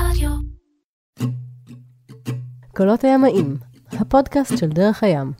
רדיו. קולות הימאים, הפודקאסט של דרך הים.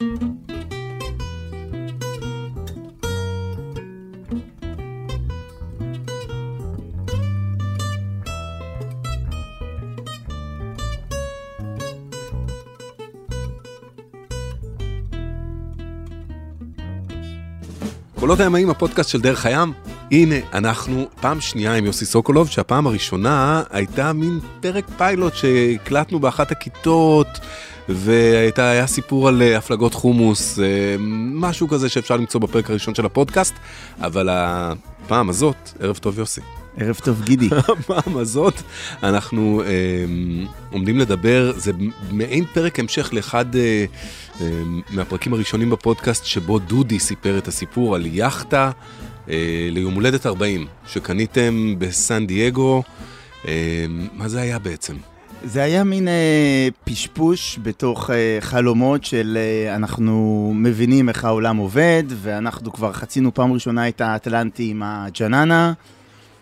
קולות הימאים, הפודקאסט של דרך הים. הנה, אנחנו פעם שנייה עם יוסי סוקולוב, שהפעם הראשונה הייתה מין פרק פיילוט שהקלטנו באחת הכיתות, והיה סיפור על אה, הפלגות חומוס, אה, משהו כזה שאפשר למצוא בפרק הראשון של הפודקאסט, אבל הפעם הזאת, ערב טוב יוסי. ערב טוב גידי. הפעם הזאת אנחנו אה, עומדים לדבר, זה מעין פרק המשך לאחד אה, אה, מהפרקים הראשונים בפודקאסט שבו דודי סיפר את הסיפור על יאכטה ליום הולדת 40 שקניתם בסן דייגו. אה, מה זה היה בעצם? זה היה מין אה, פשפוש בתוך אה, חלומות של אה, אנחנו מבינים איך העולם עובד, ואנחנו כבר חצינו פעם ראשונה את האטלנטי עם הג'ננה,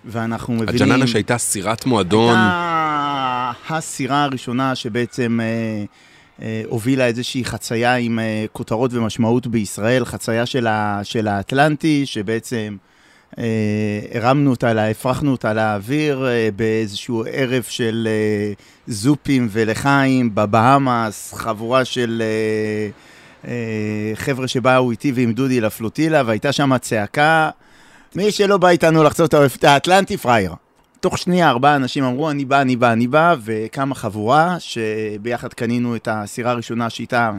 ואנחנו מבינים... הג'ננה שהייתה סירת מועדון. הייתה הסירה הראשונה שבעצם אה, אה, הובילה איזושהי חצייה עם אה, כותרות ומשמעות בישראל, חצייה של, ה, של האטלנטי, שבעצם אה, הרמנו אותה, הפרחנו אותה לאוויר אה, באיזשהו ערב של אה, זופים ולחיים בבהאמאס, חבורה של... אה, אה, חבר'ה שבאו איתי ועם דודי לפלוטילה, והייתה שם צעקה, מי שלא בא איתנו לחצות את האטלנטי, פראייר. תוך שנייה ארבעה אנשים אמרו, אני בא, אני בא, אני בא, וקמה חבורה, שביחד קנינו את הסירה הראשונה שאיתה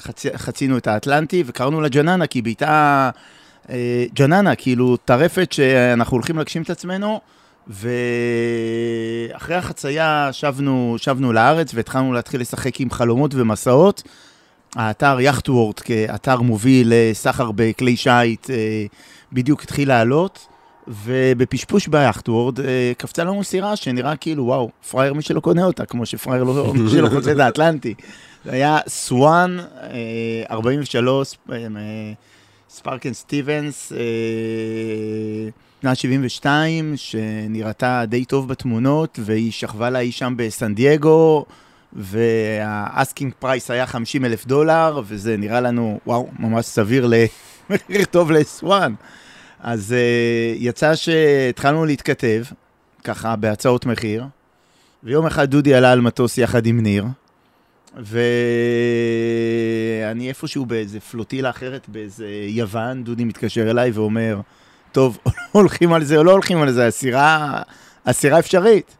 חצ... חצינו את האטלנטי, וקראנו לה ג'ננה, כי בעיטה אה, ג'ננה, כאילו טרפת שאנחנו הולכים להגשים את עצמנו, ואחרי החצייה שבנו, שבנו לארץ והתחלנו להתחיל לשחק עם חלומות ומסעות. האתר יאכטוורט כאתר מוביל לסחר בכלי שיט אה, בדיוק התחיל לעלות, ובפשפוש ביאכטוורד אה, קפצה לנו סירה שנראה כאילו, וואו, פראייר מי שלא קונה אותה, כמו שפראייר לא, מי שלא חוצה את האטלנטי. זה היה סוואן, אה, 43, אה, Sparkman Stephens, אה, שנת 72, שנראתה די טוב בתמונות, והיא שכבה לה אי שם בסן דייגו, וה asking price היה 50 אלף דולר, וזה נראה לנו, וואו, ממש סביר למחיר טוב ל Swan. אז uh, יצא שהתחלנו להתכתב, ככה, בהצעות מחיר, ויום אחד דודי עלה על מטוס יחד עם ניר, ואני איפשהו באיזה פלוטילה אחרת באיזה יוון, דודי מתקשר אליי ואומר, טוב, הולכים על זה או לא הולכים על זה, הסירה, הסירה אפשרית.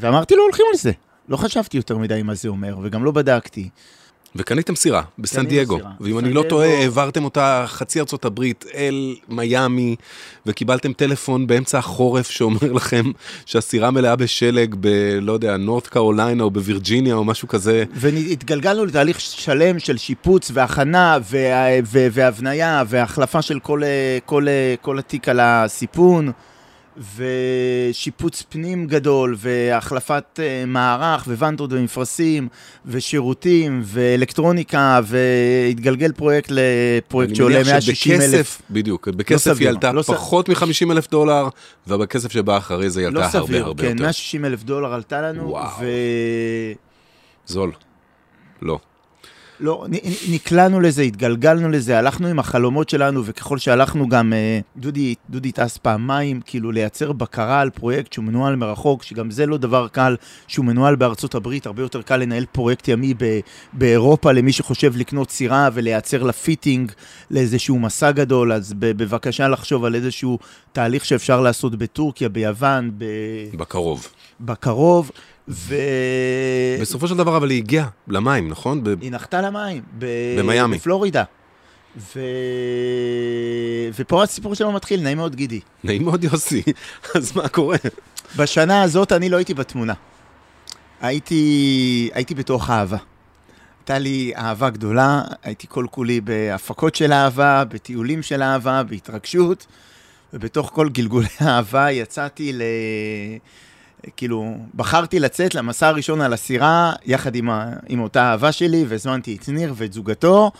ואמרתי לו, הולכים על זה. לא חשבתי יותר מדי מה זה אומר, וגם לא בדקתי. וקניתם סירה בסן דייגו, סירה. ואם אני לא טועה. העברתם אותה חצי ארצות הברית אל מיאמי, וקיבלתם טלפון באמצע החורף שאומר לכם שהסירה מלאה בשלג ב... לא יודע, נורת קרוליינה או בווירג'יניה או משהו כזה. והתגלגלנו לתהליך שלם של שיפוץ והכנה וה- והבניה והחלפה של כל, כל, כל התיק על הסיפון ושיפוץ פנים גדול והחלפת אה, מערך וונדרות ומפרשים ושירותים ואלקטרוניקה והתגלגל פרויקט לפרויקט אני שעולה מניח 160 אלף. שבכסף, בדיוק, בכסף היא סביר, עלתה לא פחות מ-50 אלף דולר, ובכסף שבא אחרי זה היא עלתה לא הרבה סביר, הרבה כן, יותר. 160 אלף דולר עלתה לנו, וואו. ו... זול. לא. לא, נקלענו לזה, התגלגלנו לזה, הלכנו עם החלומות שלנו, וככל שהלכנו גם, אה, דודי, דודי טס פעמיים, כאילו לייצר בקרה על פרויקט שהוא מנוהל מרחוק, שגם זה לא דבר קל, שהוא מנוהל בארצות הברית, הרבה יותר קל לנהל פרויקט ימי ב- באירופה למי שחושב לקנות סירה ולייצר לה fitting לאיזשהו מסע גדול, אז בבקשה לחשוב על איזשהו תהליך שאפשר לעשות בטורקיה, ביוון, ב- בקרוב. בקרוב, ו... בסופו של דבר אבל היא הגיעה למים, נכון? ב- היא נחתה למים. ב... במיאמי. בפלורידה. ו... ופה הסיפור שלו מתחיל, נעים מאוד גידי. נעים מאוד יוסי, אז מה קורה? בשנה הזאת אני לא הייתי בתמונה. הייתי, הייתי בתוך אהבה. הייתה לי אהבה גדולה, הייתי כל כולי בהפקות של אהבה, בטיולים של אהבה, בהתרגשות, ובתוך כל גלגולי האהבה יצאתי ל... כאילו, בחרתי לצאת למסע הראשון על הסירה, יחד עם, ה... עם אותה אהבה שלי, והזמנתי את ניר ואת זוגתו,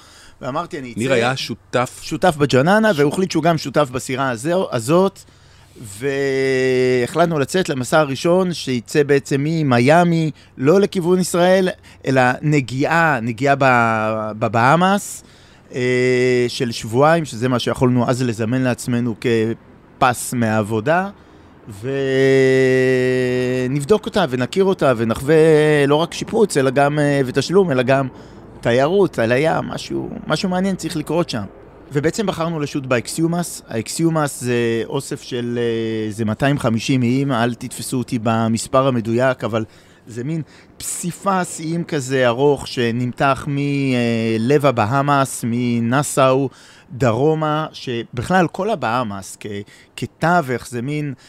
ואמרתי, אני אצא... ניר היה שותף, שותף בג'ננה, והוא החליט שהוא גם שותף בסירה הזו, הזאת. והחלטנו לצאת למסע הראשון שיצא בעצם ממיאמי, לא לכיוון ישראל, אלא נגיעה, נגיעה ב- בבהאמאס אה, של שבועיים, שזה מה שיכולנו אז לזמן לעצמנו כפס מהעבודה. ונבדוק אותה ונכיר אותה ונחווה לא רק שיפוץ אלא גם, אה, ותשלום, אלא גם תיירות על הים, משהו, משהו מעניין צריך לקרות שם. ובעצם בחרנו לשוט באקסומאס. האקסומאס זה אוסף של, אה, זה 250 איים, אל תתפסו אותי במספר המדויק, אבל זה מין פסיפס איים כזה ארוך שנמתח מלב הבהאמאס, מנאסאו, דרומה, שבכלל כל הבהאמאס כ- כתווך זה מין אה,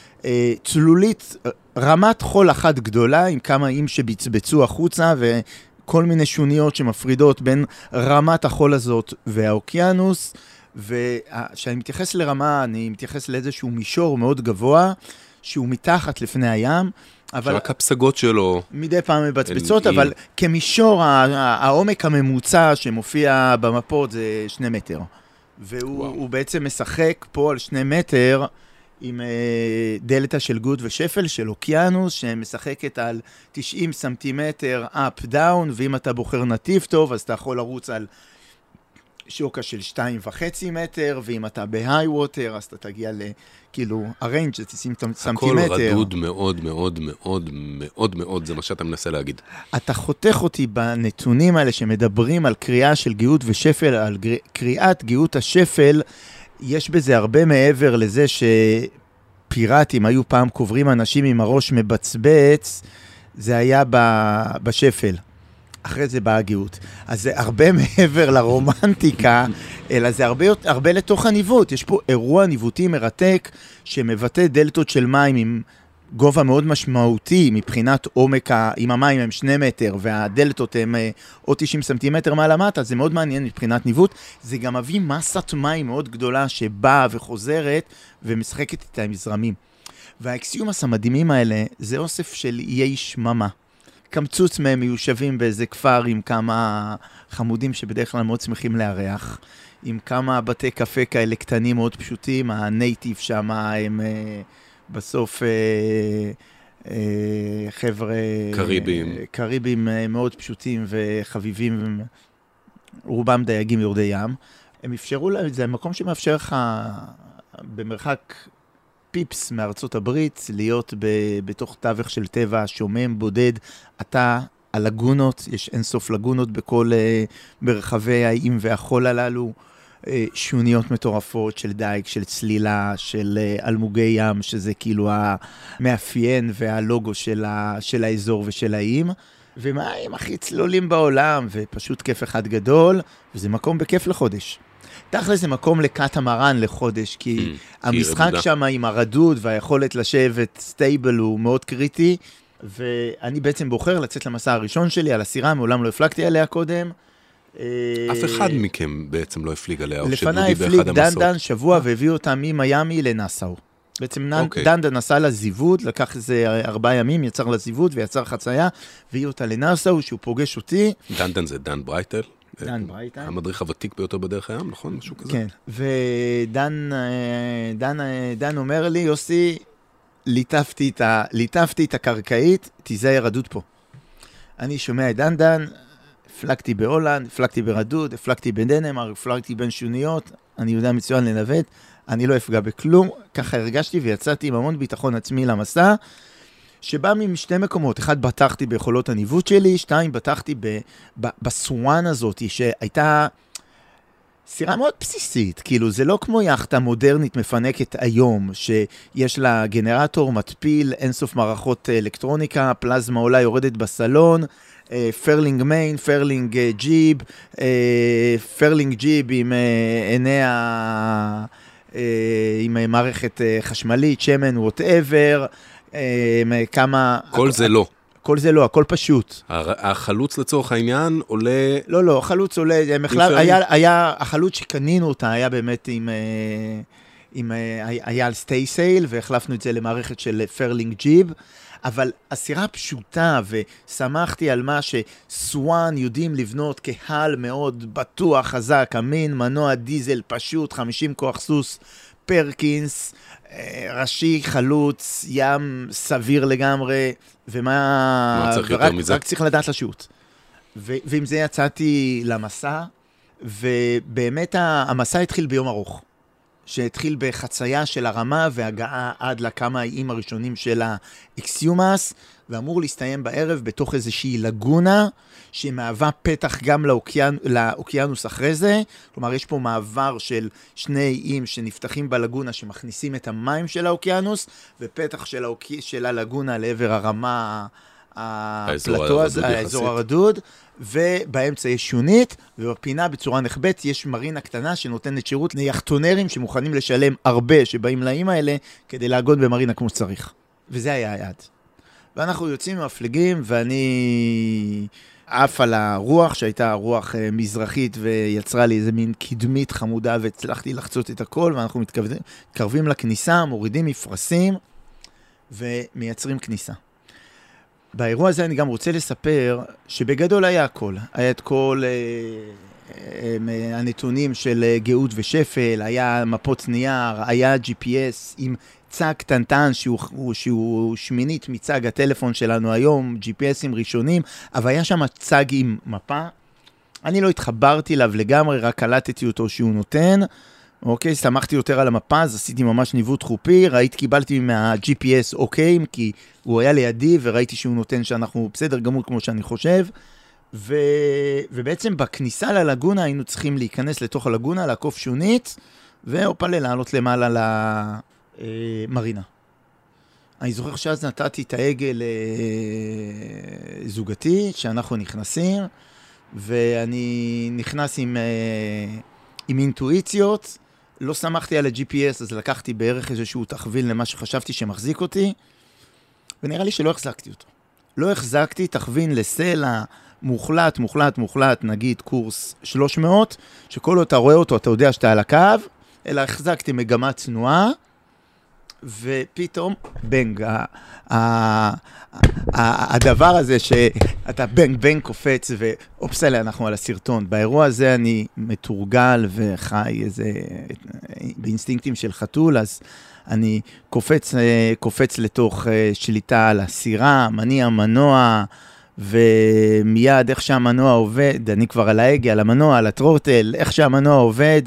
צלולית, אה, רמת חול אחת גדולה עם כמה איים שבצבצו החוצה וכל מיני שוניות שמפרידות בין רמת החול הזאת והאוקיינוס. וכשאני מתייחס לרמה, אני מתייחס לאיזשהו מישור מאוד גבוה, שהוא מתחת לפני הים, אבל שרק הפסגות שלו, מדי פעם מבצבצות, אל- אבל כמישור, ה- ה- העומק הממוצע שמופיע במפות זה שני מטר. והוא בעצם משחק פה על שני מטר עם אה, דלתא של גאות ושפל של אוקיינוס, שמשחקת על 90 סנטימטר up down, ואם אתה בוחר נתיב טוב, אז אתה יכול לרוץ על שוקע של שתיים וחצי מטר, ואם אתה ב high water, אז אתה תגיע ל... כאילו, הריינג' זה 90 הכל סנטימטר. רדוד מאוד מאוד מאוד מאוד מאוד, זה מה שאתה מנסה להגיד. אתה חותך אותי בנתונים האלה שמדברים על קריאה של גאות ושפל, על גר- קריאת גאות השפל, יש בזה הרבה מעבר לזה שפיראטים היו פעם קוברים אנשים עם הראש מבצבץ, זה היה ב- בשפל. אחרי זה באה הגאות. אז זה הרבה מעבר לרומנטיקה, אלא זה הרבה, הרבה לתוך הניווט. יש פה אירוע ניווטי מרתק שמבטא דלתות של מים עם גובה מאוד משמעותי מבחינת עומק. אם המים הם שני מטר והדלתות הם אה, עוד 90 סנטימטר מעלה מטה, זה מאוד מעניין מבחינת ניווט. זה גם מביא מסת מים מאוד גדולה שבאה וחוזרת ומשחקת איתה עם זרמים. והאקסיומאס המדהימים האלה זה אוסף של איי שממה. קמצוץ מהם מיושבים באיזה כפר עם כמה חמודים שבדרך כלל מאוד שמחים לארח, עם כמה בתי קפה כאלה קטנים מאוד פשוטים, הנייטיב שם הם אה, בסוף אה, אה, חבר'ה... קריביים. אה, קריביים אה, מאוד פשוטים וחביבים, רובם דייגים יורדי ים. הם אפשרו, זה מקום שמאפשר לך במרחק פיפס מארצות הברית, להיות ב, בתוך תווך של טבע שומם, בודד. אתה, הלגונות, יש אינסוף לגונות בכל uh, מרחבי האיים והחול הללו. Uh, שוניות מטורפות של דייג, של צלילה, של uh, אלמוגי ים, שזה כאילו המאפיין והלוגו של, ה, של האזור ושל האיים. ומים הכי צלולים בעולם, ופשוט כיף אחד גדול, וזה מקום בכיף לחודש. תכל'ס זה מקום לקטמרן לחודש, כי כי המשחק. שם עם הרדוד והיכולת לשבת stable הוא מאוד קריטי, ואני בעצם בוחר לצאת למסע הראשון שלי על הסירה, מעולם לא הפלגתי עליה קודם. אף אה, אחד מכם בעצם לא הפליג עליה, או לפניי שדודי הפליג באחד המסעות. דן שבוע והביא אותה ממיאמי לנאסאו. בעצם נן- אוקיי. דן דן נסע לזיווד, לקח איזה ארבעה ימים, יצר לזיווד ויצר חצייה, והביא אותה לנאסאו, שהוא פוגש אותי. דן דן זה דן ברייטל. דן ברייטל. המדריך הוותיק ביותר בדרך הים, נכון? משהו כזה? כן, ודן אה, דן, אה, דן אומר לי, יוסי, ליטפתי את, ה, ליטפתי את הקרקעית, תיזהר רדוד פה. אני שומע את דן דן, הפלגתי בהולנד, הפלגתי ברדוד, הפלגתי בדנמרק, הפלגתי בין שוניות, אני יודע מצוין לנווט, אני לא אפגע בכלום, ככה הרגשתי ויצאתי עם המון ביטחון עצמי למסע, שבא משתי מקומות, אחד, בטחתי ביכולות הניווט שלי, שתיים, בטחתי ב, ב, בסואן הזאת, שהייתה... סירה מאוד בסיסית, כאילו זה לא כמו יאכטה מודרנית מפנקת היום, שיש לה גנרטור, מתפיל, אינסוף מערכות אה, אלקטרוניקה, פלזמה עולה יורדת בסלון, אה, furling main, furling אה, jib, furling jib עם עיני ה... עם מערכת חשמלית, שמן, whatever, כמה... כל זה לא. כל זה לא, הכל פשוט. החלוץ לצורך העניין עולה... לא, לא, החלוץ עולה, בכלל. היה, היה, החלוץ שקנינו אותה היה באמת עם, אה, עם אה, היה על staysail, והחלפנו את זה למערכת של furling jib, אבל הסירה פשוטה, ושמחתי על מה שסואן יודעים לבנות hull מאוד בטוח, חזק, אמין, מנוע דיזל פשוט, 50 כוח סוס, פרקינס, אה, ראשי, חלוץ, ים סביר לגמרי, ומה... מה צריך יותר ורק- מזה? רק צריך לדעת לשוט. ו- ועם זה יצאתי למסע, ובאמת המסע התחיל ביום ארוך. שהתחיל בחצייה של הרמה והגעה עד לכמה האיים הראשונים של האקסומאס, ואמור להסתיים בערב בתוך איזושהי לגונה, שמהווה פתח גם לאוקיינ... לאוקיינוס אחרי זה. כלומר, יש פה מעבר של שני איים שנפתחים בלגונה, שמכניסים את המים של האוקיינוס, ופתח של, האוק... של הלגונה לעבר הרמה, הפלטו הזה, האזור. הרדוד, ובאמצע יש שונית, ובפינה בצורה נחבאת יש מרינה קטנה שנותנת שירות ליחטונרים שמוכנים לשלם הרבה, שבאים לאיים האלה, כדי לעגון במרינה כמו שצריך. וזה היה היעד. ואנחנו יוצאים מפליגים, ואני עף על הרוח, שהייתה רוח אה, מזרחית, ויצרה לי איזה מין קדמית חמודה, והצלחתי לחצות את הכל, ואנחנו מתקרבים, מתקרבים לכניסה, מורידים מפרשים, ומייצרים כניסה. באירוע הזה אני גם רוצה לספר שבגדול היה הכל. היה את כל אה, אה, הנתונים של אה, גאות ושפל, היה מפות נייר, היה GPS עם צג קטנטן שהוא, הוא- שהוא שמינית מצג הטלפון שלנו היום, GPSים ראשונים, אבל היה שם צג עם מפה. אני לא התחברתי אליו לגמרי, רק קלטתי אותו שהוא נותן. אוקיי, שמחתי יותר על המפה, אז עשיתי ממש ניווט חופי, ראיתי, קיבלתי מה-GPS אוקיי, כי הוא היה לידי וראיתי שהוא נותן שאנחנו בסדר גמור כמו שאני חושב. ו... ובעצם בכניסה ללגונה היינו צריכים להיכנס לתוך הלגונה, לעקוף שונית, והופלה לעלות למעלה למרינה. אני זוכר שאז נתתי את ההגה לזוגתי, שאנחנו נכנסים, ואני נכנס עם, אה, עם אינטואיציות. לא שמחתי על ה-GPS, אז לקחתי בערך איזשהו תכווין למה שחשבתי שמחזיק אותי, ונראה לי שלא החזקתי אותו. לא החזקתי תכווין לסלע מוחלט, מוחלט, מוחלט, נגיד קורס 300, שכל עוד אתה רואה אותו, אתה יודע שאתה על הקו, אלא החזקתי מגמת תנועה, ופתאום, בנג, הדבר הזה שאתה בנג בנג קופץ, ואופסלה, אנחנו על הסרטון. באירוע הזה אני מתורגל וחי איזה, באינסטינקטים של חתול, אז אני קופץ, אה, קופץ לתוך אה, שליטה על הסירה, מניע מנוע, ומיד איך שהמנוע עובד, אני כבר על ההגה, על המנוע, על ה throttle, איך שהמנוע עובד,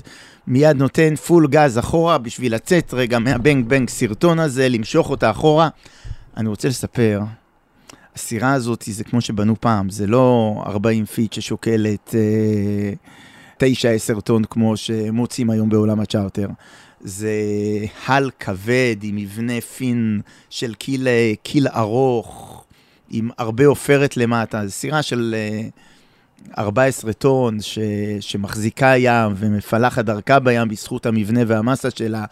מיד נותן פול גז אחורה בשביל לצאת רגע מה bang bang שרטון הזה, למשוך אותה אחורה. אני רוצה לספר, הסירה הזאת זה כמו שבנו פעם, זה לא 40 feet ששוקלת אה, 9-10 טון כמו שמוצאים היום בעולם הצ'רטר. זה hull כבד עם מבנה פין של keel, אה, keel ארוך, עם הרבה עופרת למטה. זו סירה של אה, 14 טון ש, שמחזיקה ים ומפלחת דרכה בים בזכות המבנה והמסה שלה,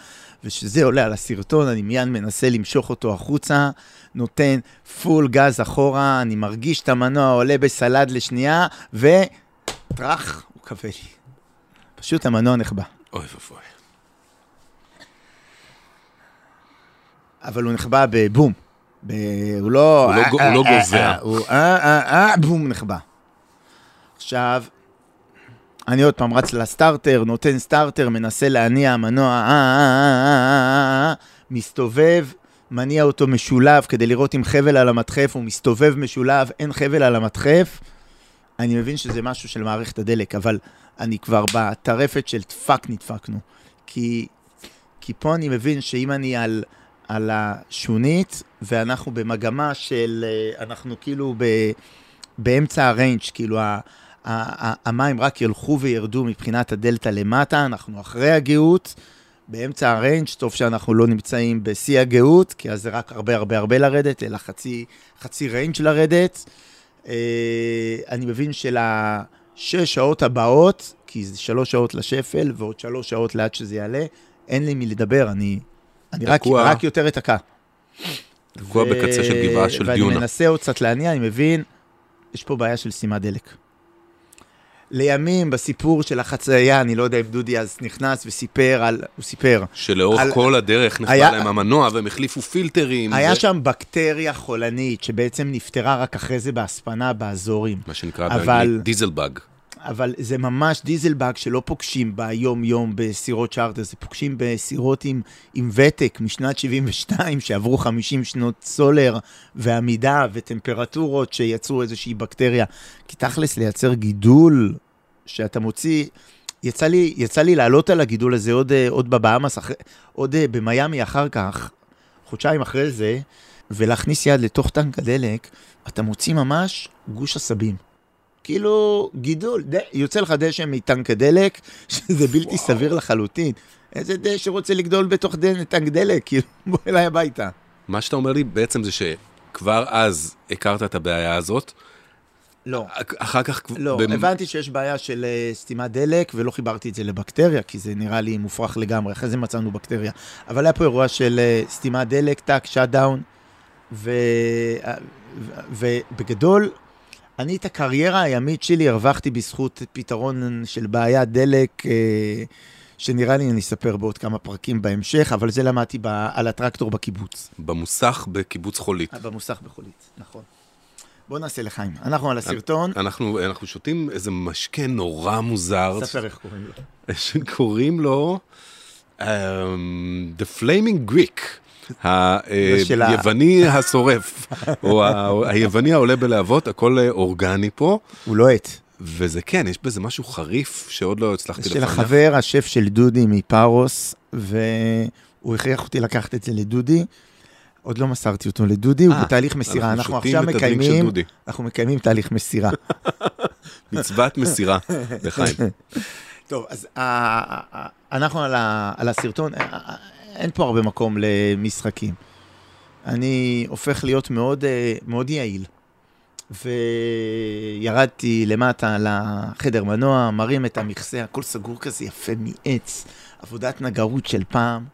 ושזה עולה על השרטון, אני מיד מנסה למשוך אותו החוצה, נותן פול גז אחורה, אני מרגיש את המנוע עולה בסל"ד לשנייה, וטראח, הוא כבה לי. פשוט המנוע נחבא. אוי ואבוי. אבל הוא נחבא בבום. הוא לא... לא הוא לא גובע. הוא אה, אה, אה, בום, נחבא. עכשיו, אני עוד פעם רץ לסטארטר, נותן סטארטר, מנסה להניע מנוע, אה, אה, אה, מסתובב, מניע אותו משולב כדי לראות אם חבל על המדחף, הוא מסתובב משולב, אין חבל על המדחף. אני מבין שזה משהו של מערכת הדלק, אבל אני כבר בטרפת של fuck נדפקנו. כי, כי פה אני מבין שאם אני על, על השונית, ואנחנו במגמה של, אנחנו כאילו ב, באמצע ה range, כאילו ה, המים רק ילכו וירדו מבחינת הדלתא למטה, אנחנו אחרי הגאות, באמצע ה range, טוב שאנחנו לא נמצאים בשיא הגאות, כי אז זה רק הרבה הרבה הרבה לרדת, אלא חצי, חצי range לרדת. אה, אני מבין שלשש שעות הבאות, כי זה שלוש שעות לשפל ועוד שלוש שעות לאט שזה יעלה, אין לי מי לדבר, אני, אני רק. רק יותר אתקע. תקוע בקצה של גבעה של דיונה. ואני מנסה עוד קצת להניע, אני מבין, יש פה בעיה של סתימת דלק. לימים בסיפור של החצייה, אני לא יודע אם דודי אז נכנס וסיפר על, הוא סיפר, שלאורך על- כל הדרך נחבא היה- להם המנוע והם החליפו פילטרים. היה זה- שם בקטריה חולנית שבעצם נפטרה רק אחרי זה בהספנה באזורים. מה שנקרא אבל- באנגלית דיזלבאג. אבל זה ממש דיזלבג שלא פוגשים ביום-יום בסירות צ'ארטר, זה פוגשים בסירות עם, עם ותק משנת 72, שעברו 50 שנות סולר ועמידה וטמפרטורות שיצרו איזושהי בקטריה. כי תכלס לייצר גידול שאתה מוציא, יצא לי, יצא לי לעלות על הגידול הזה עוד, אה, עוד בבאמאס, עוד אה, במיאמי אחר כך, חודשיים אחרי זה, ולהכניס יד לתוך טנק הדלק, אתה מוציא ממש גוש עשבים. כאילו גידול, ד... יוצא לך דשא מטנק הדלק, שזה בלתי וואו. סביר לחלוטין. איזה דשא רוצה לגדול בתוך ד... טנק דלק? כאילו, בוא אליי הביתה. מה שאתה אומר לי בעצם זה שכבר אז הכרת את הבעיה הזאת. לא. אחר כך... לא, במ... הבנתי שיש בעיה של אה, סתימת דלק, ולא חיברתי את זה לבקטריה, כי זה נראה לי מופרך לגמרי, אחרי זה מצאנו בקטריה. אבל היה פה אירוע של אה, סתימת דלק, טאק, shut down, ובגדול, אני את הקריירה הימית שלי הרווחתי בזכות פתרון של בעיית דלק, אה, שנראה לי אני אספר בעוד כמה פרקים בהמשך, אבל זה למדתי ב, על הטרקטור בקיבוץ. במוסך בקיבוץ חולית. אה, במוסך בחולית, נכון. בוא נעשה לחיים. אנחנו על הסרטון. אנחנו, אנחנו שותים איזה משקה נורא מוזר. ספר איך קוראים לו. שקוראים לו um, The Flaming Greek. היווני השורף, או היווני העולה בלהבות, הכל אה, אורגני פה. הוא לוהט. וזה כן, יש בזה משהו חריף שעוד לא הצלחתי לפענח. של החבר, השף של דודי מפארוס, והוא הכריח אותי לקחת את זה לדודי. עוד לא מסרתי אותו לדודי, הוא אה, בתהליך מסירה. אנחנו עכשיו מקיימים, אנחנו מקיימים תהליך מסירה. מצוות מסירה, לחיים. טוב, אז אנחנו על הסרטון, אין פה הרבה מקום למשחקים. אני הופך להיות מאוד, אה, מאוד יעיל. וירדתי למטה לחדר מנוע, מרים את המכסה, הכל סגור כזה יפה מעץ, עבודת נגרות של פעם,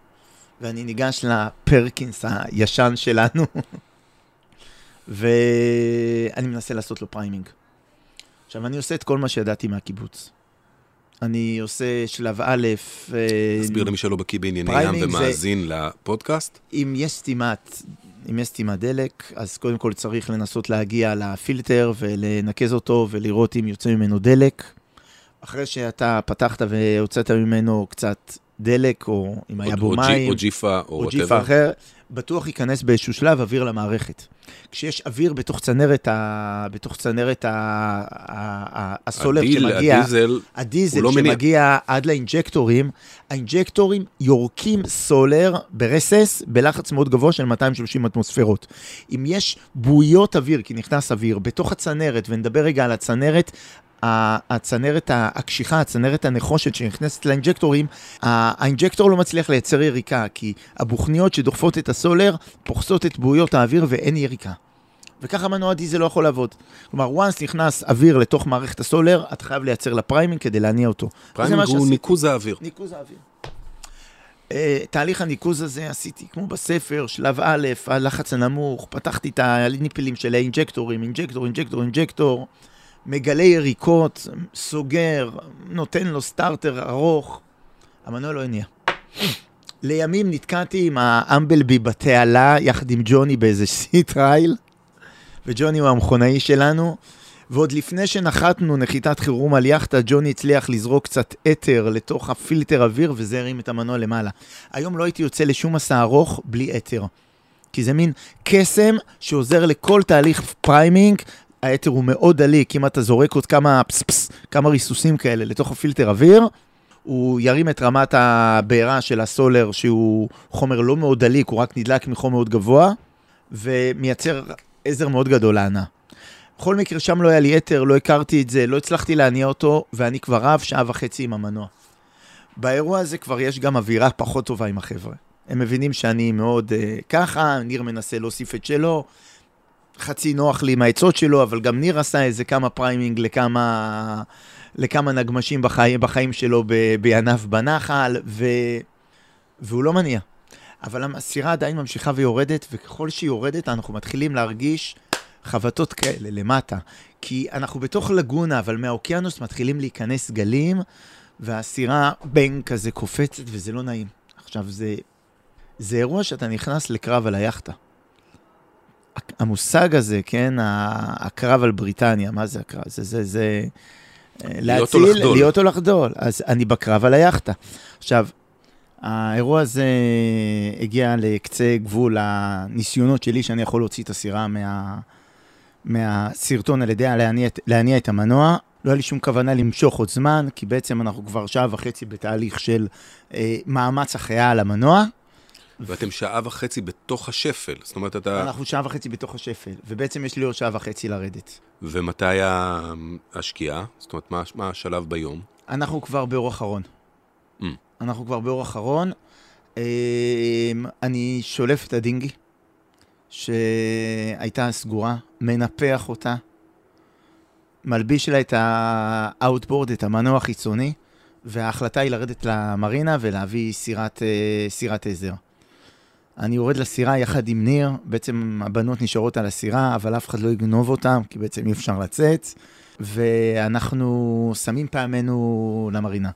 ואני ניגש לפרקינס הישן שלנו, ואני מנסה לעשות לו priming. עכשיו, אני עושה את כל מה שידעתי מהקיבוץ. אני עושה שלב א', תסביר אה, למי שלא בקיא בענייני ים ומאזין זה... לפודקאסט. אם יש סתימת, אם יש סתימת דלק, אז קודם כל צריך לנסות להגיע לפילטר ולנקז אותו ולראות אם יוצא ממנו דלק. אחרי שאתה פתחת והוצאת ממנו קצת דלק, או אם היה בו מים, או ג'יפה, או, או ג'יפה אחר, בטוח ייכנס באיזשהו שלב אוויר למערכת. כשיש אוויר בתוך צנרת, ה... בתוך צנרת ה... ה... הסולר הדיל, שמגיע, הדיזל, הדיזל לא שמגיע מניע. עד לאינג'קטורים, האינג'קטורים יורקים סולר ברסס בלחץ מאוד גבוה של 230 אטמוספירות. אם יש בועיות אוויר, כי נכנס אוויר, בתוך הצנרת, ונדבר רגע על הצנרת, הצנרת הקשיחה, הצנרת הנחושת שנכנסת לאינג'קטורים, ה injector לא מצליח לייצר יריקה, כי הבוכניות שדוחפות את הסולר דוחסות את בועיות האוויר ואין יריקה. וככה מנוע דיזל לא יכול לעבוד. כלומר, once נכנס אוויר לתוך מערכת הסולר, אתה חייב לייצר לה priming כדי להניע אותו. priming הוא שעשיתי. ניקוז האוויר. ניקוז האוויר. אה, תהליך הניקוז הזה עשיתי כמו בספר, שלב א', הלחץ הנמוך, פתחתי את הניפלים של האינג'קטורים, injector, injector, injector. מגלה יריקות, סוגר, נותן לו סטארטר ארוך, המנוע לא הניע. לימים נתקעתי עם האמבלבי בתעלה, יחד עם ג'וני באיזה sea trial, וג'וני הוא המכונאי שלנו, ועוד לפני שנחתנו נחיתת חירום על יאכטה, ג'וני הצליח לזרוק קצת אתר לתוך הפילטר אוויר, וזה הרים את המנוע למעלה. היום לא הייתי יוצא לשום מסע ארוך בלי אתר. כי זה מין קסם שעוזר לכל תהליך priming האתר הוא מאוד דליק, אם אתה זורק עוד כמה פס פס, כמה ריסוסים כאלה לתוך הפילטר אוויר, הוא ירים את רמת הבעירה של הסולר, שהוא חומר לא מאוד דליק, הוא רק נדלק מחום מאוד גבוה, ומייצר עזר מאוד גדול להנעה. בכל מקרה, שם לא היה לי אתר, לא הכרתי את זה, לא הצלחתי להניע אותו, ואני כבר רב שעה וחצי עם המנוע. באירוע הזה כבר יש גם אווירה פחות טובה עם החבר'ה. הם מבינים שאני מאוד uh, ככה, ניר מנסה להוסיף את שלו, חצי נוח לי עם העצות שלו, אבל גם ניר עשה איזה כמה priming לכמה, לכמה נגמ"שים בחיים, בחיים שלו ב, בענף בנחל, ו, והוא לא מניע. אבל הסירה עדיין ממשיכה ויורדת, וככל שהיא יורדת, אנחנו מתחילים להרגיש חבטות כאלה למטה. כי אנחנו בתוך לגונה, אבל מהאוקיינוס מתחילים להיכנס גלים, והסירה בנג כזה קופצת, וזה לא נעים. עכשיו, זה, זה אירוע שאתה נכנס לקרב על היאכטה. המושג הזה, כן, הקרב על בריטניה, מה זה הקרב? זה, זה, זה, להיות או לחדול. להיות או לחדול. אז אני בקרב על היאכטה. עכשיו, האירוע הזה הגיע לקצה גבול הניסיונות שלי שאני יכול להוציא את הסירה מה, מהסרטון על ידי להניע, להניע את המנוע. לא היה לי שום כוונה למשוך עוד זמן, כי בעצם אנחנו כבר שעה וחצי בתהליך של אה, מאמץ החייאה על המנוע. ואתם שעה וחצי בתוך השפל, זאת אומרת, אתה... אנחנו שעה וחצי בתוך השפל, ובעצם יש לי עוד שעה וחצי לרדת. ומתי השקיעה? זאת אומרת, מה, מה השלב ביום? אנחנו כבר באור אחרון. Mm. אנחנו כבר באור אחרון. אמ, אני שולף את הדינגי, שהייתה סגורה, מנפח אותה, מלביש לה את ה outboard, את המנוע החיצוני, וההחלטה היא לרדת למרינה ולהביא סירת, אה, סירת עזר. אני יורד לסירה יחד עם ניר, בעצם הבנות נשארות על הסירה, אבל אף אחד לא יגנוב אותם, כי בעצם אי אפשר לצאת, ואנחנו שמים פעמינו למרינה.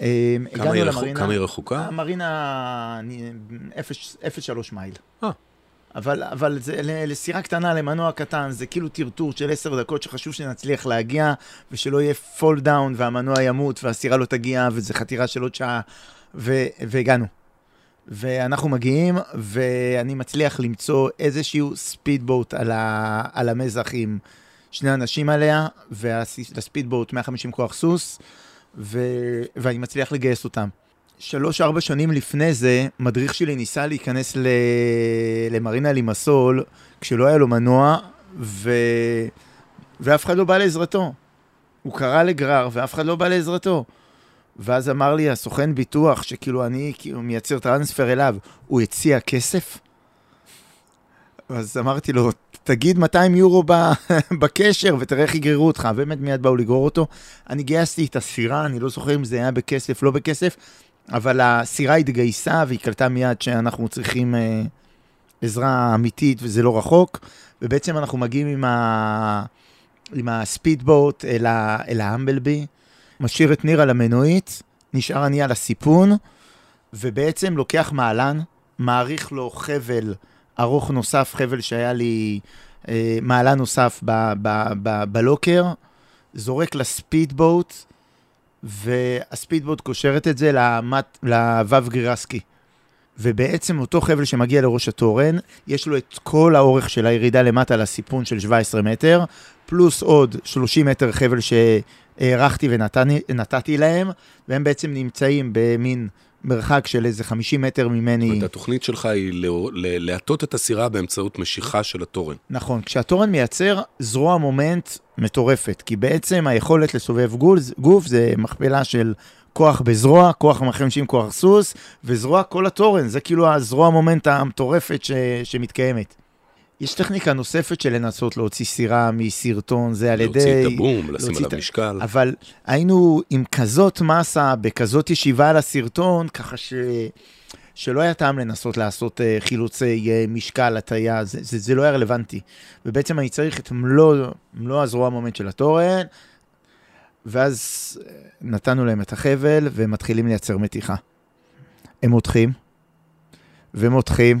אה, כמה היא, רחוק, למרינה- כמה היא רחוקה? המרינה אני- 0.3 מייל. אה. אבל, אבל זה, לסירה קטנה, למנוע קטן, זה כאילו טרטור של עשר דקות שחשוב שנצליח להגיע, ושלא יהיה full down והמנוע ימות והסירה לא תגיע, וזה חתירה של עוד שעה, ו, והגענו. ואנחנו מגיעים, ואני מצליח למצוא איזשהו speedboat על, ה, על המזח עם שני אנשים עליה, וה speedboat 150 כוח סוס, ו, ואני מצליח לגייס אותם. שלוש-ארבע שנים לפני זה, מדריך שלי ניסה להיכנס ל... למרינה לימסול, כשלא היה לו מנוע, ו... ואף אחד לא בא לעזרתו. הוא קרא לגרר, ואף אחד לא בא לעזרתו. ואז אמר לי הסוכן ביטוח, שכאילו אני כאילו מייצר טרנספר אליו, הוא הציע כסף? אז אמרתי לו, תגיד 200 יורו בקשר ותראה איך יגררו אותך. באמת מיד באו לגרור אותו. אני גייסתי את הסירה, אני לא זוכר אם זה היה בכסף, לא בכסף, אבל הסירה התגייסה והיא קלטה מיד שאנחנו צריכים אה, עזרה אמיתית וזה לא רחוק, ובעצם אנחנו מגיעים עם, ה... עם הספידבוט אל, ה... אל ההמבלבי, משאיר את ניר על המנועית, נשאר אני על הסיפון, ובעצם לוקח מעלן, מעריך לו חבל ארוך נוסף, חבל שהיה לי אה, מעלן נוסף ב... ב... ב... בלוקר, זורק לספידבוט, והספידבוט קושרת את זה למט, לוו גרירסקי. ובעצם אותו חבל שמגיע לראש התורן, יש לו את כל האורך של הירידה למטה לסיפון של 17 מטר, פלוס עוד 30 מטר חבל שהערכתי ונתתי להם, והם בעצם נמצאים במין מרחק של איזה 50 מטר זאת ממני. אומרת, התוכנית שלך היא להטות את הסירה באמצעות משיכה של התורן. נכון, כשהתורן מייצר זרוע מומנט מטורפת, כי בעצם היכולת לסובב גולס, גוף זה מכפלה של כוח בזרוע, כוח 150 כוח סוס, וזרוע כל התורן, זה כאילו הזרוע מומנט המטורפת ש, שמתקיימת. יש טכניקה נוספת של לנסות להוציא סירה מסרטון, זה על ידי... להוציא את הבום, לשים עליו את משקל. אבל היינו עם כזאת מסה, בכזאת ישיבה על הסרטון, ככה ש... שלא היה טעם לנסות לעשות uh, חילוצי uh, משקל, הטיה, זה, זה, זה לא היה רלוונטי. ובעצם אני צריך את מלוא, מלוא הזרוע המומנט של התורן, ואז אה, נתנו להם את החבל, והם מתחילים לייצר מתיחה. הם מותחים, ומותחים,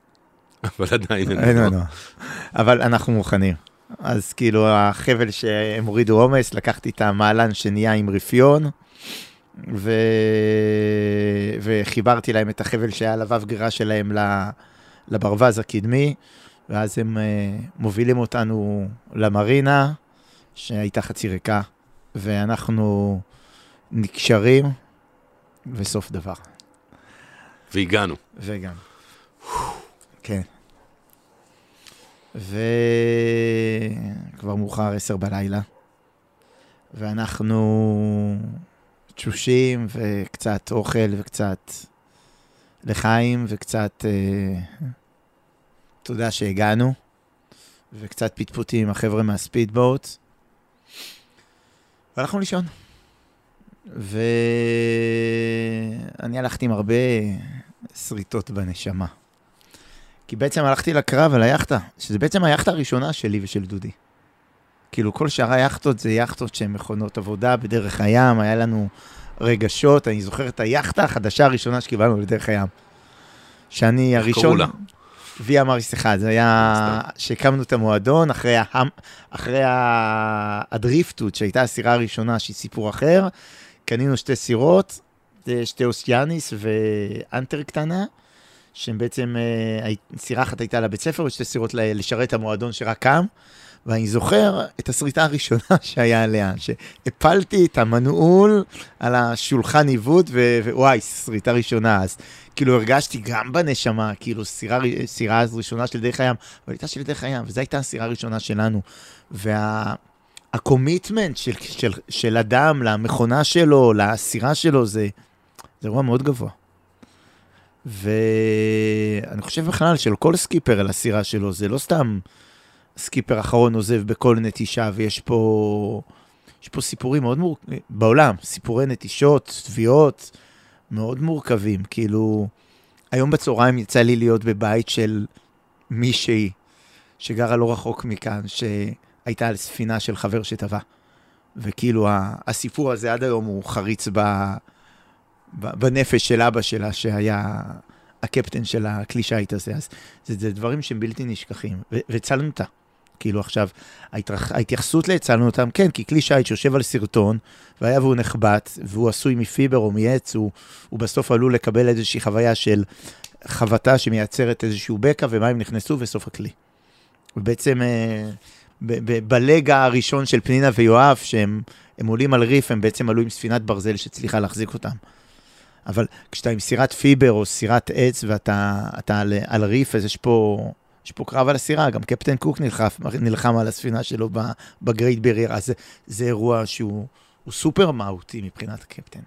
אבל עדיין אין מנוע. אבל אנחנו מוכנים. אז כאילו החבל שהם הורידו עומס, לקחתי את המעלן שנהיה עם רפיון, ו... וחיברתי להם את החבל שהיה על הוו גרירה שלהם. לברווז הקדמי, ואז הם uh, מובילים אותנו למרינה, שהייתה חצי ריקה, ואנחנו נקשרים, וסוף דבר. והגענו. וגם. כן. וכבר מאוחר, עשר בלילה, ואנחנו תשושים וקצת אוכל וקצת לחיים וקצת אה, תודה שהגענו, וקצת פטפוטים עם החבר'ה מהספידבוט, והלכנו לישון. ואני הלכתי עם הרבה שריטות בנשמה. כי בעצם הלכתי לקרב על היאכטה, שזה בעצם היאכטה הראשונה שלי ושל דודי. כאילו, כל שאר היאכטות זה יאכטות שהן מכונות עבודה בדרך הים, היה לנו רגשות, אני זוכר את היאכטה החדשה הראשונה שקיבלנו בדרך הים. שאני איך הראשון... קראו לה? ויה מריס אחד, זה היה. שהקמנו את המועדון אחרי, ההם, אחרי הדריפטות, שהייתה הסירה הראשונה, שהיא סיפור אחר. קנינו שתי סירות, זה שתי אוסיאניס ואנטר קטנה, שהם בעצם, אה, סירה אחת הייתה לבית ספר ושתי סירות לשרת המועדון שרק קם. ואני זוכר את הסריטה הראשונה שהיה עליה, שהפלתי את המנעול על השולחן עיוות, ווואי, סריטה ראשונה. אז כאילו הרגשתי גם בנשמה, כאילו סירה, סירה אז ראשונה של דרך הים, אבל הייתה של דרך הים, וזו הייתה הסירה הראשונה שלנו. וה commitment של, של, של אדם למכונה שלו, לסירה שלו, זה, זה אירוע מאוד גבוה. ואני חושב בכלל של כל סקיפר על הסירה שלו, זה לא סתם סקיפר אחרון עוזב בכל נטישה, ויש פה, יש פה סיפורים מאוד מורכבים, בעולם, סיפורי נטישות, תביעות, מאוד מורכבים. כאילו, היום בצהריים יצא לי להיות בבית של מישהי שגרה לא רחוק מכאן, שהייתה על ספינה של חבר שטבע. וכאילו, הסיפור הזה עד היום הוא חריץ ב, בנפש של אבא שלה, שהיה הקפטן של הכלי שיט הזה. אז זה, זה דברים שהם בלתי נשכחים. והצלנו אותה. כאילו עכשיו, ההתרח... ההתייחסות להצלנו אותם, כן, כי כלי שיט שיושב על סרטון, והיה והוא נחבט, והוא עשוי מפיבר או מעץ, הוא, הוא בסוף עלול לקבל איזושהי חוויה של חבטה שמייצרת איזשהו בקע, ומים נכנסו וסוף הכלי. ובעצם אה, בלגה הראשון של פנינה ויואב, שהם הם עולים על ריף, הם בעצם עלו עם ספינת ברזל שהצליחה להחזיק אותם. אבל כשאתה עם סירת פיבר או סירת עץ ואתה אתה על, על ריף, אז יש פה, יש פה קרב על הסירה, גם קפטן קוק נלחם, נלחם על הספינה שלו ב Great Barrier, זה, זה אירוע שהוא הוא סופר מהותי מבחינת הקפטן.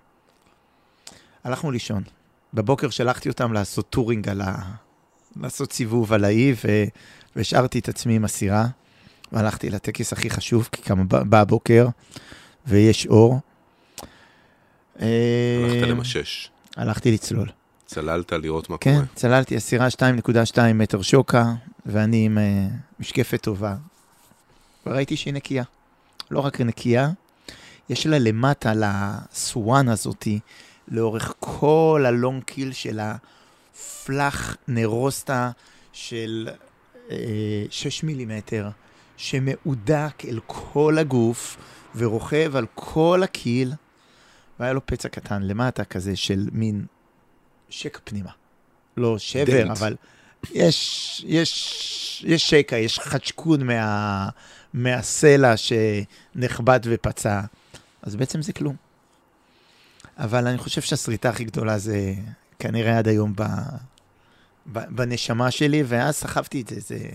הלכנו לישון. בבוקר שלחתי אותם לעשות touring על ה... לעשות סיבוב על האי. והשארתי את עצמי עם הסירה, והלכתי לטקס הכי חשוב, כי כמה בא הבוקר, ויש אור. הלכת אה, למשש. הלכתי לצלול. צללת לראות מה כן, קורה. צללתי הסירה 2.2 מטר שוקע, ואני עם אה, משקפת טובה. וראיתי שהיא נקייה. לא רק נקייה, יש לה למטה, לסואן הזאתי, לאורך כל הלונג קיל שלה, פלח נרוסטה של אה, 6 מילימטר, שמהודק אל כל הגוף ורוכב על כל הקיל, והיה לו פצע קטן למטה כזה של מין שקע פנימה. לא שבר, דנט. אבל יש, יש, יש שקע, יש חדשקון מה, מהסלע שנחבט ופצע, אז בעצם זה כלום. אבל אני חושב שהשריטה הכי גדולה זה כנראה עד היום ב, ב, בנשמה שלי, ואז סחבתי את זה, זה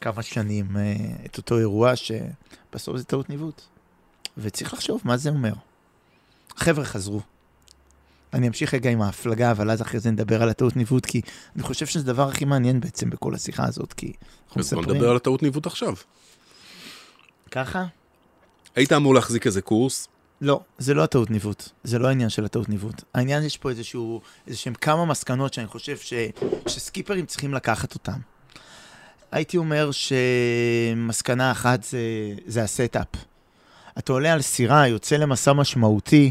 כמה שנים, אה, את אותו אירוע שבסוף זה טעות ניווט. וצריך לחשוב מה זה אומר. חבר'ה חזרו. אני אמשיך רגע עם ההפלגה, אבל אז אחרי זה נדבר על הטעות ניווט, כי אני חושב שזה הדבר הכי מעניין בעצם בכל השיחה הזאת, כי אנחנו אז בוא מספרים. נדבר על הטעות ניווט עכשיו. ככה? היית אמור להחזיק איזה קורס, לא, זה לא הטעות ניווט. זה לא העניין של הטעות ניווט. העניין, יש פה איזשהו, איזשהם כמה מסקנות שאני חושב ש, שסקיפרים צריכים לקחת אותם. הייתי אומר שמסקנה אחת זה, זה ה setup. אתה עולה על סירה, יוצא למסע משמעותי,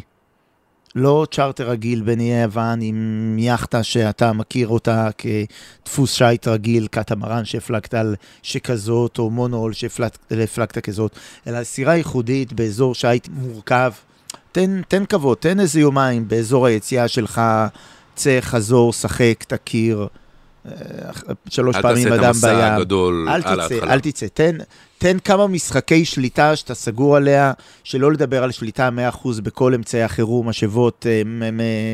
לא צ'רטר רגיל בין איי יוון עם יאכטה שאתה מכיר אותה כדפוס שיט רגיל, קטמרן שהפלגת על שכזאת, או monohull שהפלגת כזאת, אלא סירה ייחודית באזור שיט מורכב. תן, תן כבוד, תן איזה יומיים באזור היציאה שלך, צא, חזור, שחק, תכיר. אה, שלוש אל פעמים תעשה את אדם המסע בים. הגדול אל על תצא, ההתחלה. אל תצא. תן, תן כמה משחקי שליטה שאתה סגור עליה, שלא לדבר על שליטה 100% בכל אמצעי החירום, משאבות, אה,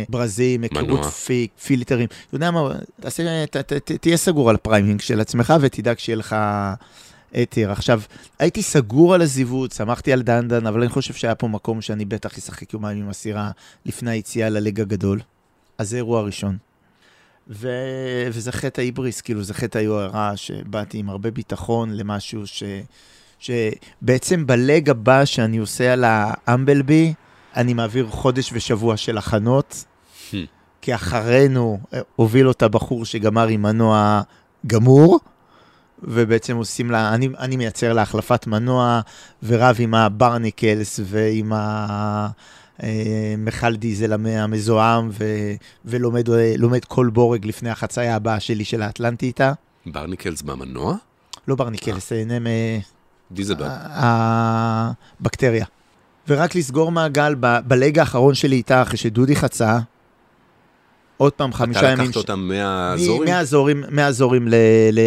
ברזים, היכרות. פיק, פילטרים. אתה יודע מה, תעשה, ת, ת, ת, תהיה סגור על הפריימינג של עצמך ותדאג שיהיה לך היתר. עכשיו, הייתי סגור על הזיווט, שמחתי על דנדן, אבל אני חושב שהיה פה מקום שאני בטח אשחק יומיים עם הסירה לפני היציאה לליג הגדול. אז זה אירוע ראשון. ו... וזה חטא ההיבריס, כאילו זה חטא היוהרה, שבאתי עם הרבה ביטחון למשהו ש... שבעצם ב leg הבא שאני עושה על האמבלבי, אני מעביר חודש ושבוע של הכנות. כי אחרינו הוביל אותה בחור שגמר עם מנוע גמור, ובעצם עושים לה, אני, אני מייצר לה החלפת מנוע, ורב עם ה barnacles ועם המכל דיזל המ- המזוהם, ו, ולומד אה, כל בורג לפני החצייה הבאה שלי של האטלנטי. barnacles במנוע? לא barnacles, אה, נם... diesel bug. הבקטריה. ורק לסגור מעגל ב- ב leg האחרון שלי איתה, אחרי שדודי חצה, עוד פעם חמישה אתה ימים... לקחת ש- אותם מ- מהאזורים? מהאזורים, מהאזורים ל- ל-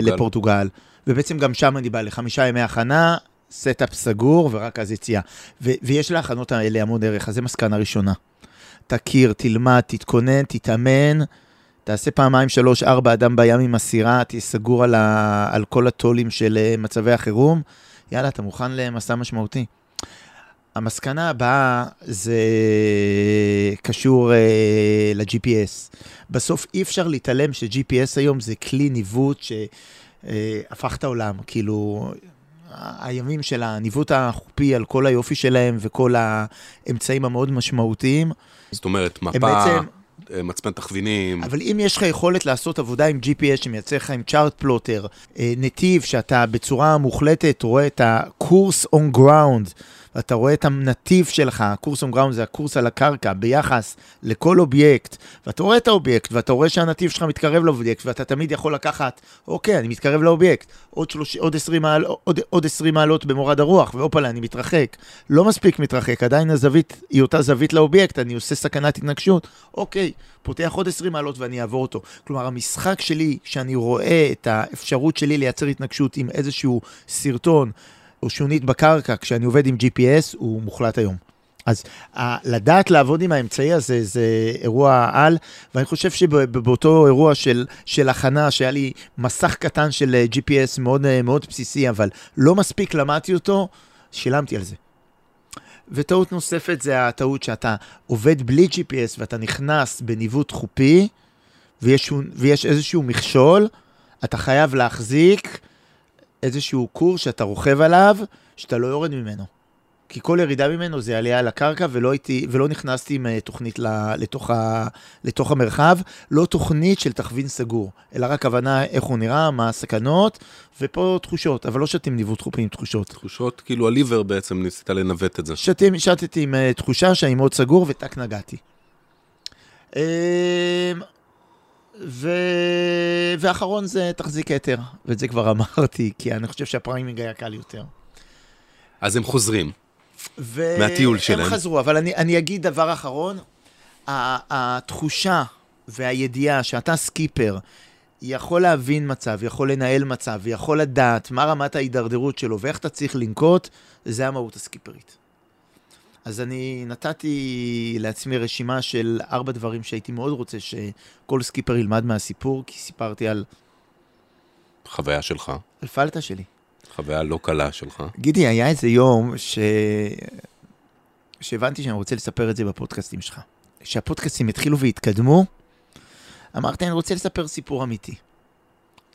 פורטוגל. לפורטוגל. ובעצם גם שם אני בא לחמישה ימי הכנה, setup סגור, ורק אז יציאה. ו- ויש להכנות האלה המון ערך, אז זה מסקנה ראשונה. תכיר, תלמד, תתכונן, תתאמן, תעשה פעמיים, שלוש, ארבע, אדם בים עם הסירה, תהיה סגור על, ה- על כל הטולים של אה, מצבי החירום. יאללה, אתה מוכן למסע משמעותי. המסקנה הבאה זה קשור uh, ל-GPS. בסוף אי אפשר להתעלם ש-GPS היום זה כלי ניווט שהפך את העולם. כאילו, הימים של הניווט החופי על כל היופי שלהם וכל האמצעים המאוד משמעותיים, זאת אומרת, מפה, בעצם... אה, מצפן תכווינים. אבל אם יש לך יכולת לעשות עבודה עם GPS שמייצר לך עם chart plotter, אה, נתיב שאתה בצורה מוחלטת רואה את ה course on ground, ואתה רואה את הנתיב שלך, ה course on ground זה הקורס על הקרקע ביחס לכל אובייקט, ואתה רואה את האובייקט, ואתה רואה שהנתיב שלך מתקרב לאובייקט, ואתה תמיד יכול לקחת, אוקיי, אני מתקרב לאובייקט, עוד, 30, עוד, 20, מעל, עוד, עוד 20 מעלות במורד הרוח, והופלה, אני מתרחק. לא מספיק מתרחק, עדיין הזווית היא אותה זווית לאובייקט, אני עושה סכנת התנגשות, אוקיי, פותח עוד 20 מעלות ואני אעבור אותו. כלומר, המשחק שלי, שאני רואה את האפשרות שלי לייצר התנגשות עם איזשהו סרטון או שונית בקרקע כשאני עובד עם GPS, הוא מוחלט היום. אז ה- לדעת לעבוד עם האמצעי הזה זה אירוע על, ואני חושב שבאותו אירוע של, של הכנה, שהיה לי מסך קטן של אה, GPS מאוד, אה, מאוד בסיסי, אבל לא מספיק למדתי אותו, שילמתי על זה. וטעות נוספת זה הטעות שאתה עובד בלי GPS ואתה נכנס בניווט חופי, ויש, ויש איזשהו מכשול, אתה חייב להחזיק איזשהו קורס שאתה רוכב עליו, שאתה לא יורד ממנו. כי כל ירידה ממנו זה עלייה על הקרקע, ולא, הייתי, ולא נכנסתי עם אה, תוכנית לתוך, ה, לתוך המרחב, לא תוכנית של תכווין סגור, אלא רק הבנה איך הוא נראה, מה הסכנות, ופה תחושות, אבל לא שתים ניווט חופי עם תחושות. תחושות, כאילו הליבר בעצם ניסית לנווט את זה. שתים, שתתי עם uh, תחושה שאני מאוד סגור וטק נגעתי. ו... ואחרון זה תחזיק היתר, ואת זה כבר אמרתי, כי אני חושב שהפריימינג היה קל יותר. אז הם חוזרים. ו... מהטיול שלהם. הם חזרו, אבל אני, אני אגיד דבר אחרון, התחושה והידיעה שאתה סקיפר, יכול להבין מצב, יכול לנהל מצב, יכול לדעת מה רמת ההידרדרות שלו ואיך אתה צריך לנקוט, זה המהות הסקיפרית. אז אני נתתי לעצמי רשימה של ארבע דברים שהייתי מאוד רוצה שכל סקיפר ילמד מהסיפור, כי סיפרתי על, חוויה שלך, על פלטה שלי. חוויה לא קלה שלך. גידי, היה איזה יום ש... שהבנתי שאני רוצה לספר את זה בפודקאסטים שלך. כשהפודקאסטים התחילו והתקדמו, אמרתי, אני רוצה לספר סיפור אמיתי.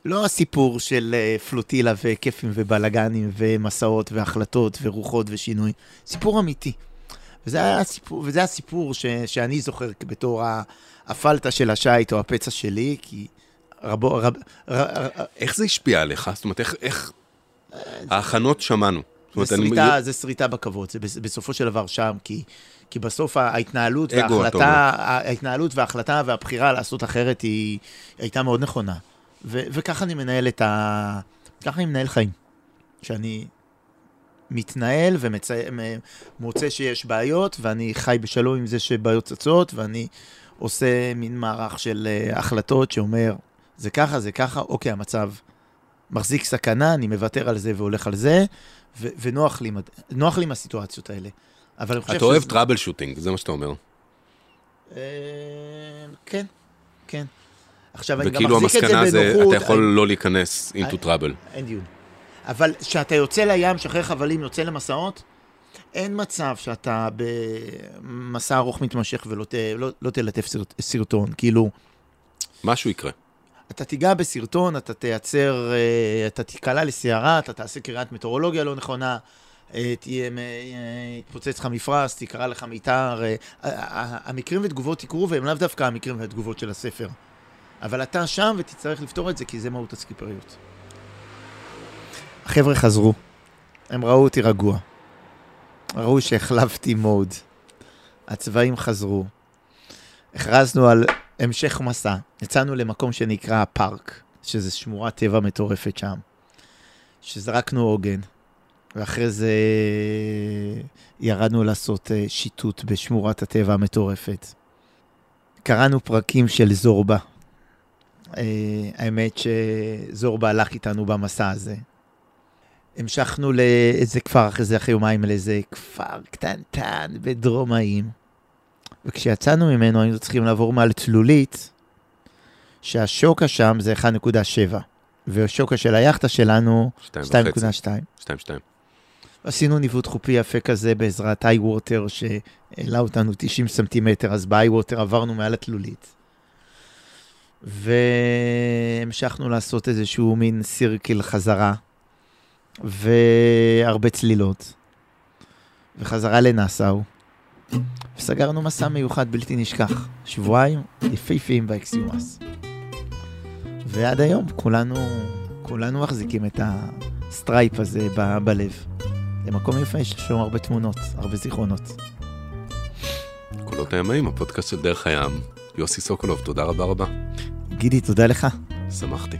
לא הסיפור של אה, פלוטילה וכיפים ובלאגנים ומסעות והחלטות ורוחות ושינוי, סיפור אמיתי. וזה היה הסיפור, וזה הסיפור ש, שאני זוכר בתור הפלטה של השייט או הפצע שלי, כי רבו, רב, ר, ר, איך זה השפיע עליך? זאת אומרת, איך... איך... ההכנות שמענו. זאת זה אני- שריטה, זה שריטה בכבוד, זה בס- בסופו של דבר שם, כי, כי בסוף ההתנהלות וההחלטה. ההתנהלות וההחלטה והבחירה לעשות אחרת היא הייתה מאוד נכונה. ו, וככה אני מנהל את ה... ככה אני מנהל חיים. שאני מתנהל ומוצא שיש בעיות, ואני חי בשלום עם זה שבעיות צצות, ואני עושה מין מערך של אה, החלטות שאומר, זה ככה, זה ככה, אוקיי, המצב מחזיק סכנה, אני מוותר על זה והולך על זה, ו- ונוח לי, נוח לי עם הסיטואציות האלה. אבל אני חושב אתה אוהב טראבל שוטינג, זה מה שאתה אומר. אה, כן, כן. עכשיו, אני גם וכאילו מחזיק את המסקנה זה זה, בנוחות. אתה יכול לא להיכנס into trouble. אין דיון. אבל כשאתה יוצא לים, שחרר חבלים, יוצא למסעות, אין מצב שאתה במסע ארוך מתמשך ולא ת, לא, לא תלטף סרט, סרטון. כאילו, משהו יקרה. אתה תיגע בסרטון, אתה תייצר, אה, אתה תיקלע לסערה, אתה תעשה קריאת מטאורולוגיה לא נכונה, אה, תהיה, יתפוצץ לך מפרש, תקרא לך מיתר. אה, המקרים ותגובות יקרו, והם לאו דווקא המקרים והתגובות של הספר. אבל אתה שם ותצטרך לפתור את זה, כי זה מהות הסקיפריות. החבר'ה חזרו, הם ראו אותי רגוע. ראו שהחלפתי מוד. הצבעים חזרו. הכרזנו על המשך מסע. יצאנו למקום שנקרא פארק, שזה שמורת טבע מטורפת שם. שזרקנו עוגן, ואחרי זה ירדנו לעשות אה, שיטוט בשמורת הטבע המטורפת. קראנו פרקים של זורבה. אה, האמת שזורבה הלך איתנו במסע הזה. המשכנו לאיזה כפר אחרי זה, אחרי יומיים, לאיזה כפר קטנטן בדרום האיים. וכשיצאנו ממנו היינו צריכים לעבור מעל תלולית, שהשוקה שם זה 1.7, והשוקה של היאכטה שלנו 2.2. 2.2. עשינו ניווט חופי יפה כזה בעזרת איי ווטר שהעלה אותנו 90 סנטימטר, אז באיי ווטר עברנו מעל התלולית. והמשכנו לעשות איזשהו מין circle חזרה, והרבה צלילות, וחזרה לנאסאו. וסגרנו מסע מיוחד בלתי נשכח, שבועיים יפהפיים באקסומאס. ועד היום כולנו, כולנו מחזיקים את הטריפ הזה ב- בלב. זה מקום יפה, יש שם הרבה תמונות, הרבה זיכרונות. קולות הימאים, הפודקאסט של דרך הים. יוסי סוקולוב, תודה רבה רבה. גידי, תודה לך. שמחתי.